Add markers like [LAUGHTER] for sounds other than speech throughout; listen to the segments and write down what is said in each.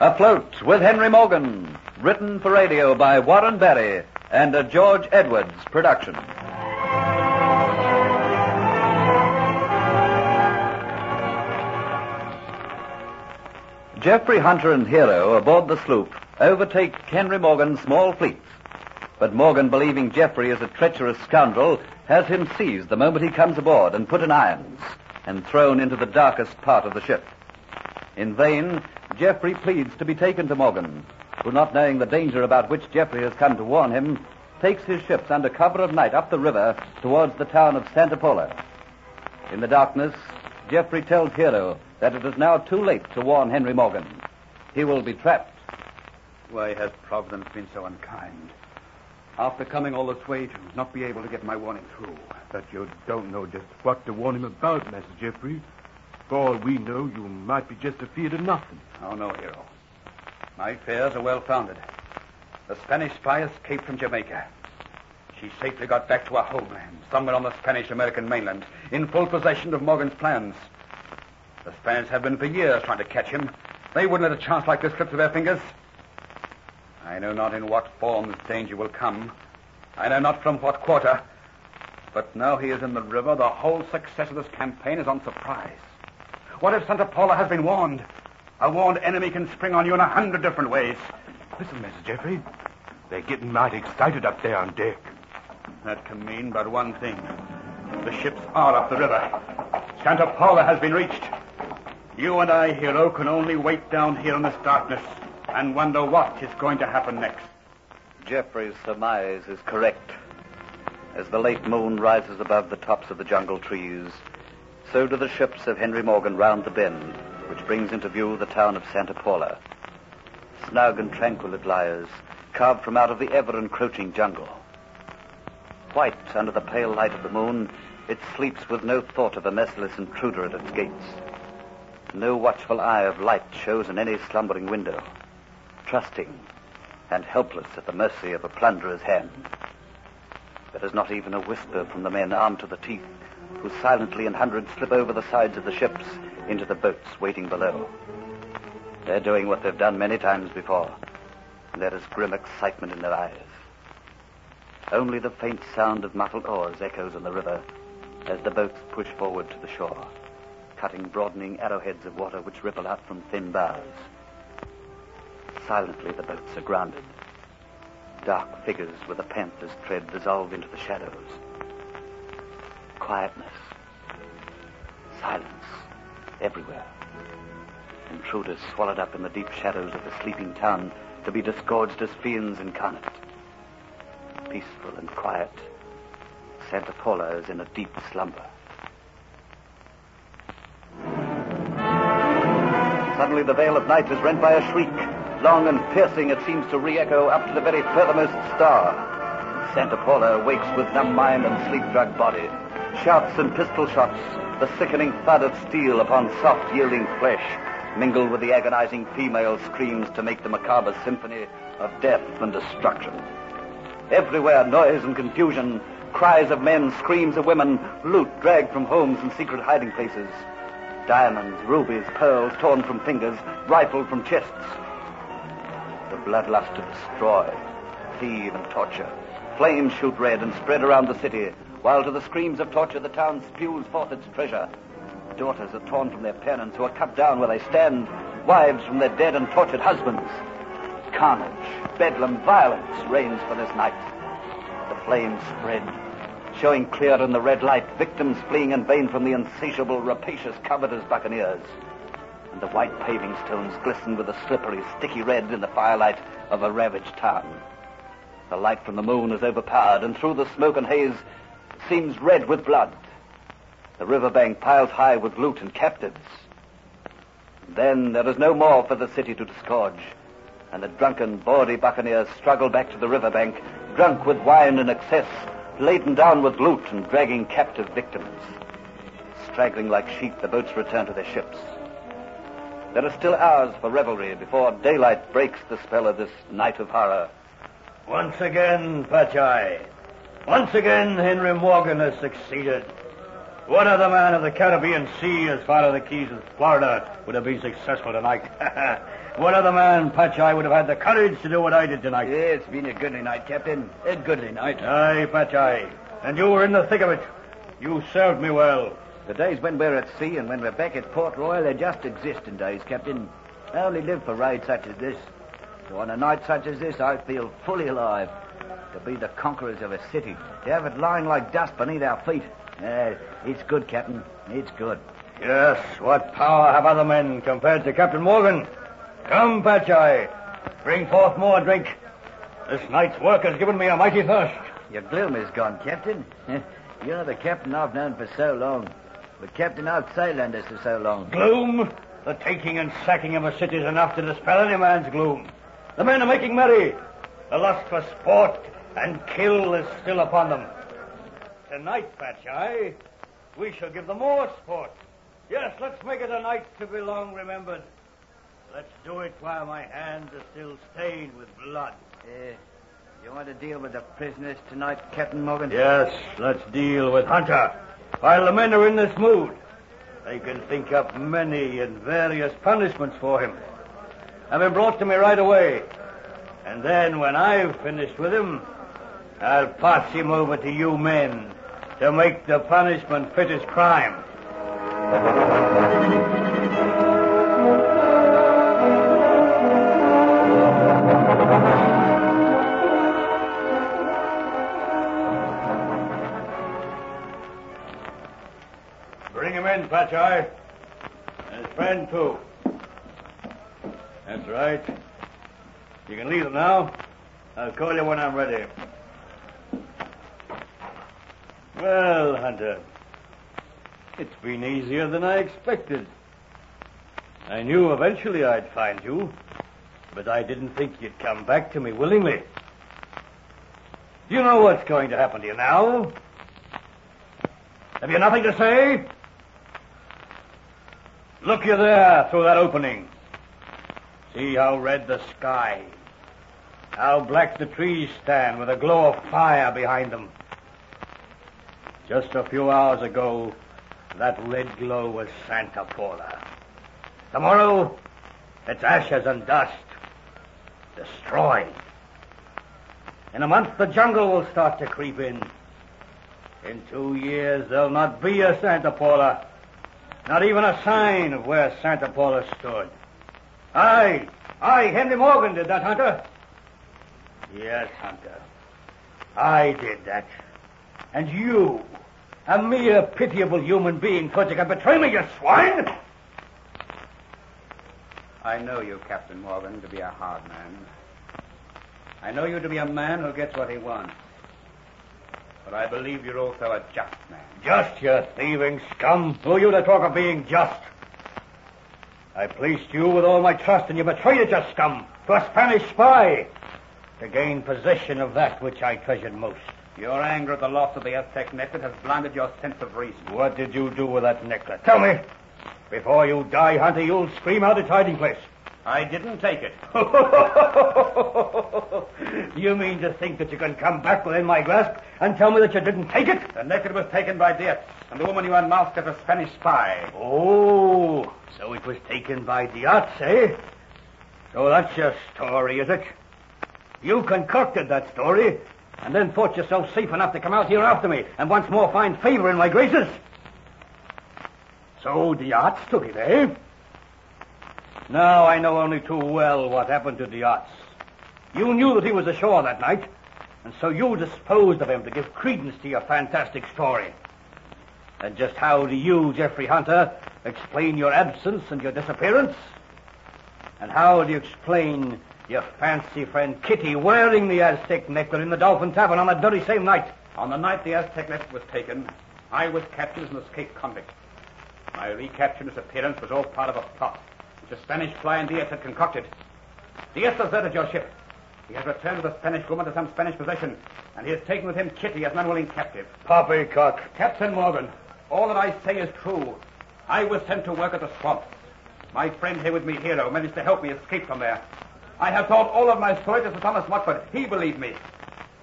Afloat with Henry Morgan, written for radio by Warren Barry and a George Edwards production. Jeffrey Hunter and Hero aboard the sloop overtake Henry Morgan's small fleet. But Morgan, believing Jeffrey is a treacherous scoundrel, has him seized the moment he comes aboard and put in irons and thrown into the darkest part of the ship. In vain, Jeffrey pleads to be taken to Morgan, who, not knowing the danger about which Jeffrey has come to warn him, takes his ships under cover of night up the river towards the town of Santa Paula. In the darkness, Jeffrey tells Hero that it is now too late to warn Henry Morgan. He will be trapped. Why has Providence been so unkind? After coming all this way to not be able to get my warning through. But you don't know just what to warn him about, Master Jeffrey. For all we know, you might be just afeard of nothing. Oh, no, Hero. My fears are well founded. The Spanish spy escaped from Jamaica. She safely got back to her homeland, somewhere on the Spanish American mainland, in full possession of Morgan's plans. The Spaniards have been for years trying to catch him. They wouldn't let a chance like this slip through their fingers. I know not in what form this danger will come. I know not from what quarter. But now he is in the river, the whole success of this campaign is on surprise. What if Santa Paula has been warned? A warned enemy can spring on you in a hundred different ways. Listen, Mr. Jeffrey. They're getting mighty excited up there on deck. That can mean but one thing. The ships are up the river. Santa Paula has been reached. You and I, Hero, can only wait down here in this darkness and wonder what is going to happen next. Jeffrey's surmise is correct. As the late moon rises above the tops of the jungle trees, so do the ships of Henry Morgan round the bend, which brings into view the town of Santa Paula. Snug and tranquil it lies, carved from out of the ever encroaching jungle. White under the pale light of the moon, it sleeps with no thought of a merciless intruder at its gates. No watchful eye of light shows in any slumbering window, trusting and helpless at the mercy of a plunderer's hand. There is not even a whisper from the men armed to the teeth who silently in hundreds slip over the sides of the ships into the boats waiting below. They're doing what they've done many times before, and there is grim excitement in their eyes. Only the faint sound of muffled oars echoes in the river as the boats push forward to the shore, cutting broadening arrowheads of water which ripple out from thin bars. Silently the boats are grounded. Dark figures with a panther's tread dissolve into the shadows. Quietness. Silence. Everywhere. Intruders swallowed up in the deep shadows of the sleeping town to be disgorged as fiends incarnate. Peaceful and quiet, Santa Paula is in a deep slumber. Suddenly the veil of night is rent by a shriek. Long and piercing, it seems to re-echo up to the very furthermost star. Santa Paula awakes with numb mind and sleep-drugged body. Shouts and pistol shots, the sickening thud of steel upon soft, yielding flesh, mingle with the agonizing female screams to make the macabre symphony of death and destruction. Everywhere, noise and confusion, cries of men, screams of women, loot dragged from homes and secret hiding places. Diamonds, rubies, pearls torn from fingers, rifled from chests. The bloodlust to destroy, thieve, and torture. Flames shoot red and spread around the city, while to the screams of torture the town spews forth its treasure. Daughters are torn from their parents who are cut down where they stand, wives from their dead and tortured husbands. Carnage, bedlam, violence reigns for this night. The flames spread, showing clear in the red light, victims fleeing in vain from the insatiable, rapacious covetous buccaneers. And the white paving stones glisten with a slippery, sticky red in the firelight of a ravaged town. The light from the moon is overpowered, and through the smoke and haze seems red with blood. The riverbank piles high with loot and captives. Then there is no more for the city to disgorge, and the drunken, bawdy buccaneers struggle back to the riverbank, drunk with wine in excess, laden down with loot and dragging captive victims. Straggling like sheep, the boats return to their ships. There are still hours for revelry before daylight breaks the spell of this night of horror. Once again, Patch Eye. Once again, Henry Morgan has succeeded. What other man of the Caribbean Sea as far as the Keys of Florida would have been successful tonight? [LAUGHS] what other man, Patch Eye, would have had the courage to do what I did tonight? Yeah, it's been a goodly night, Captain. A goodly night. Aye, Patch Eye. And you were in the thick of it. You served me well. The days when we're at sea and when we're back at Port Royal are just existing days, Captain. I only live for raids such as this. So on a night such as this, I feel fully alive. To be the conquerors of a city, to have it lying like dust beneath our feet. Uh, it's good, Captain. It's good. Yes, what power have other men compared to Captain Morgan? Come, Patch Eye. Bring forth more drink. This night's work has given me a mighty thirst. Your gloom is gone, Captain. [LAUGHS] You're the captain I've known for so long. The captain sailed under for so long. Gloom? The taking and sacking of a city is enough to dispel any man's gloom. The men are making merry. The lust for sport and kill is still upon them. Tonight, Patch Eye, we shall give them more sport. Yes, let's make it a night to be long remembered. Let's do it while my hands are still stained with blood. Uh, you want to deal with the prisoners tonight, Captain Morgan? Yes, let's deal with Hunter. While the men are in this mood, they can think up many and various punishments for him. Have him brought to me right away. And then, when I've finished with him, I'll pass him over to you men to make the punishment fit his crime. Bring him in, Eye. And his friend, too. That's right. You can leave them now. I'll call you when I'm ready. Well, Hunter, it's been easier than I expected. I knew eventually I'd find you, but I didn't think you'd come back to me willingly. Do you know what's going to happen to you now? Have you nothing to say? Look you there through that opening. See how red the sky, how black the trees stand with a glow of fire behind them. Just a few hours ago, that red glow was Santa Paula. Tomorrow, it's ashes and dust. Destroyed. In a month, the jungle will start to creep in. In two years, there'll not be a Santa Paula. Not even a sign of where Santa Paula stood. Aye, aye, Henry Morgan did that, Hunter. Yes, Hunter. I did that. And you, a mere pitiable human being, thought you could betray me, you swine? I know you, Captain Morgan, to be a hard man. I know you to be a man who gets what he wants. But I believe you're also a just man. Just, you thieving scum. Who are you to talk of being just? I placed you with all my trust, and you betrayed it, you scum, to a Spanish spy, to gain possession of that which I treasured most. Your anger at the loss of the Aztec necklace has blinded your sense of reason. What did you do with that necklace? Tell me. Before you die, Hunter, you'll scream out its hiding place. I didn't take it. [LAUGHS] you mean to think that you can come back within my grasp and tell me that you didn't take it? The necklace was taken by Diaz, and the woman you unmasked as a Spanish spy. Oh, so it was taken by Diaz, eh? So that's your story, is it? You concocted that story, and then thought yourself safe enough to come out here after me and once more find favor in my graces. So Diaz took it, eh? Now I know only too well what happened to Diaz. You knew that he was ashore that night, and so you disposed of him to give credence to your fantastic story. And just how do you, Jeffrey Hunter, explain your absence and your disappearance? And how do you explain your fancy friend Kitty wearing the Aztec necklace in the Dolphin Tavern on that very same night? On the night the Aztec necklace was taken, I was captured as an escaped convict. My recapture and disappearance was all part of a plot a Spanish fly and Diaz had concocted. Diaz deserted your ship. He has returned with a Spanish woman to some Spanish possession, and he has taken with him Kitty as an unwilling captive. Poppycock. Captain Morgan, all that I say is true. I was sent to work at the swamps. My friend here with me, Hero, managed to help me escape from there. I have told all of my story to Sir Thomas Watford. He believed me.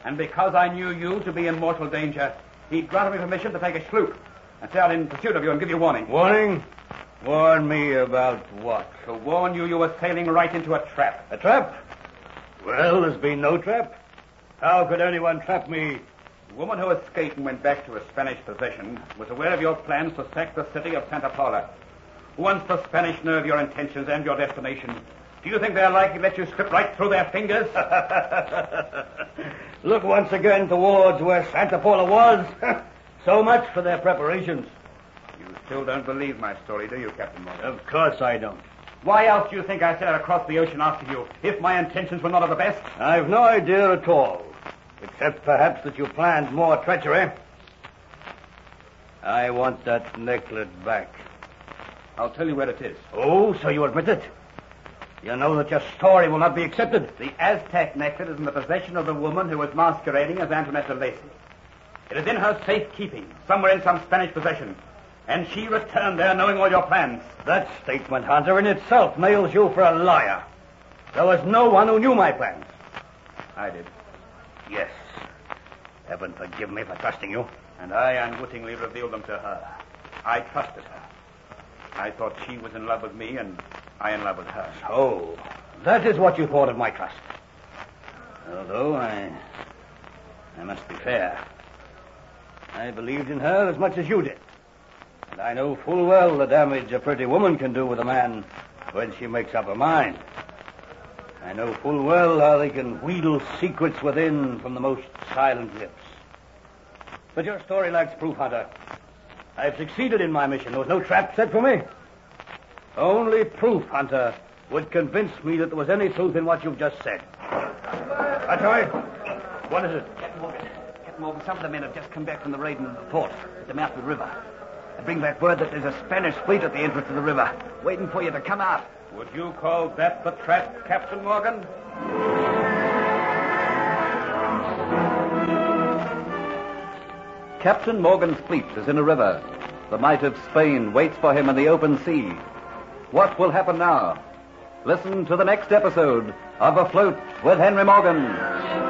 And because I knew you to be in mortal danger, he granted me permission to take a sloop. and set out in pursuit of you and give you warning. Warning? Warn me about what? To warn you you were sailing right into a trap. A trap? Well, there's been no trap. How could anyone trap me? The woman who escaped and went back to her Spanish possession was aware of your plans to sack the city of Santa Paula. Once the Spanish know of your intentions and your destination, do you think they're likely to let you slip right through their fingers? [LAUGHS] Look once again towards where Santa Paula was. [LAUGHS] so much for their preparations. You still don't believe my story, do you, Captain Morgan? Of course I don't. Why else do you think I set out across the ocean after you, if my intentions were not of the best? I've no idea at all. Except perhaps that you planned more treachery. I want that necklet back. I'll tell you where it is. Oh, so you admit it? You know that your story will not be accepted. The Aztec necklet is in the possession of the woman who was masquerading as Antoinette de Lacy. It is in her safekeeping, somewhere in some Spanish possession. And she returned there knowing all your plans. That statement, Hunter, in itself nails you for a liar. There was no one who knew my plans. I did. Yes. Heaven forgive me for trusting you. And I unwittingly revealed them to her. I trusted her. I thought she was in love with me, and I in love with her. Oh, that is what you thought of my trust. Although I. I must be fair. I believed in her as much as you did. And I know full well the damage a pretty woman can do with a man when she makes up her mind. I know full well how they can wheedle secrets within from the most silent lips. But your story lacks proof, Hunter. I've succeeded in my mission. There was no trap set for me. Only proof, Hunter, would convince me that there was any truth in what you've just said. That's right. What is it? Captain Morgan. Captain Morgan, some of the men have just come back from the raid in the port at the mouth of the river. They bring back word that there's a Spanish fleet at the entrance of the river, waiting for you to come out. Would you call that the trap, Captain Morgan? Captain Morgan's fleet is in a river. The might of Spain waits for him in the open sea. What will happen now? Listen to the next episode of Afloat with Henry Morgan.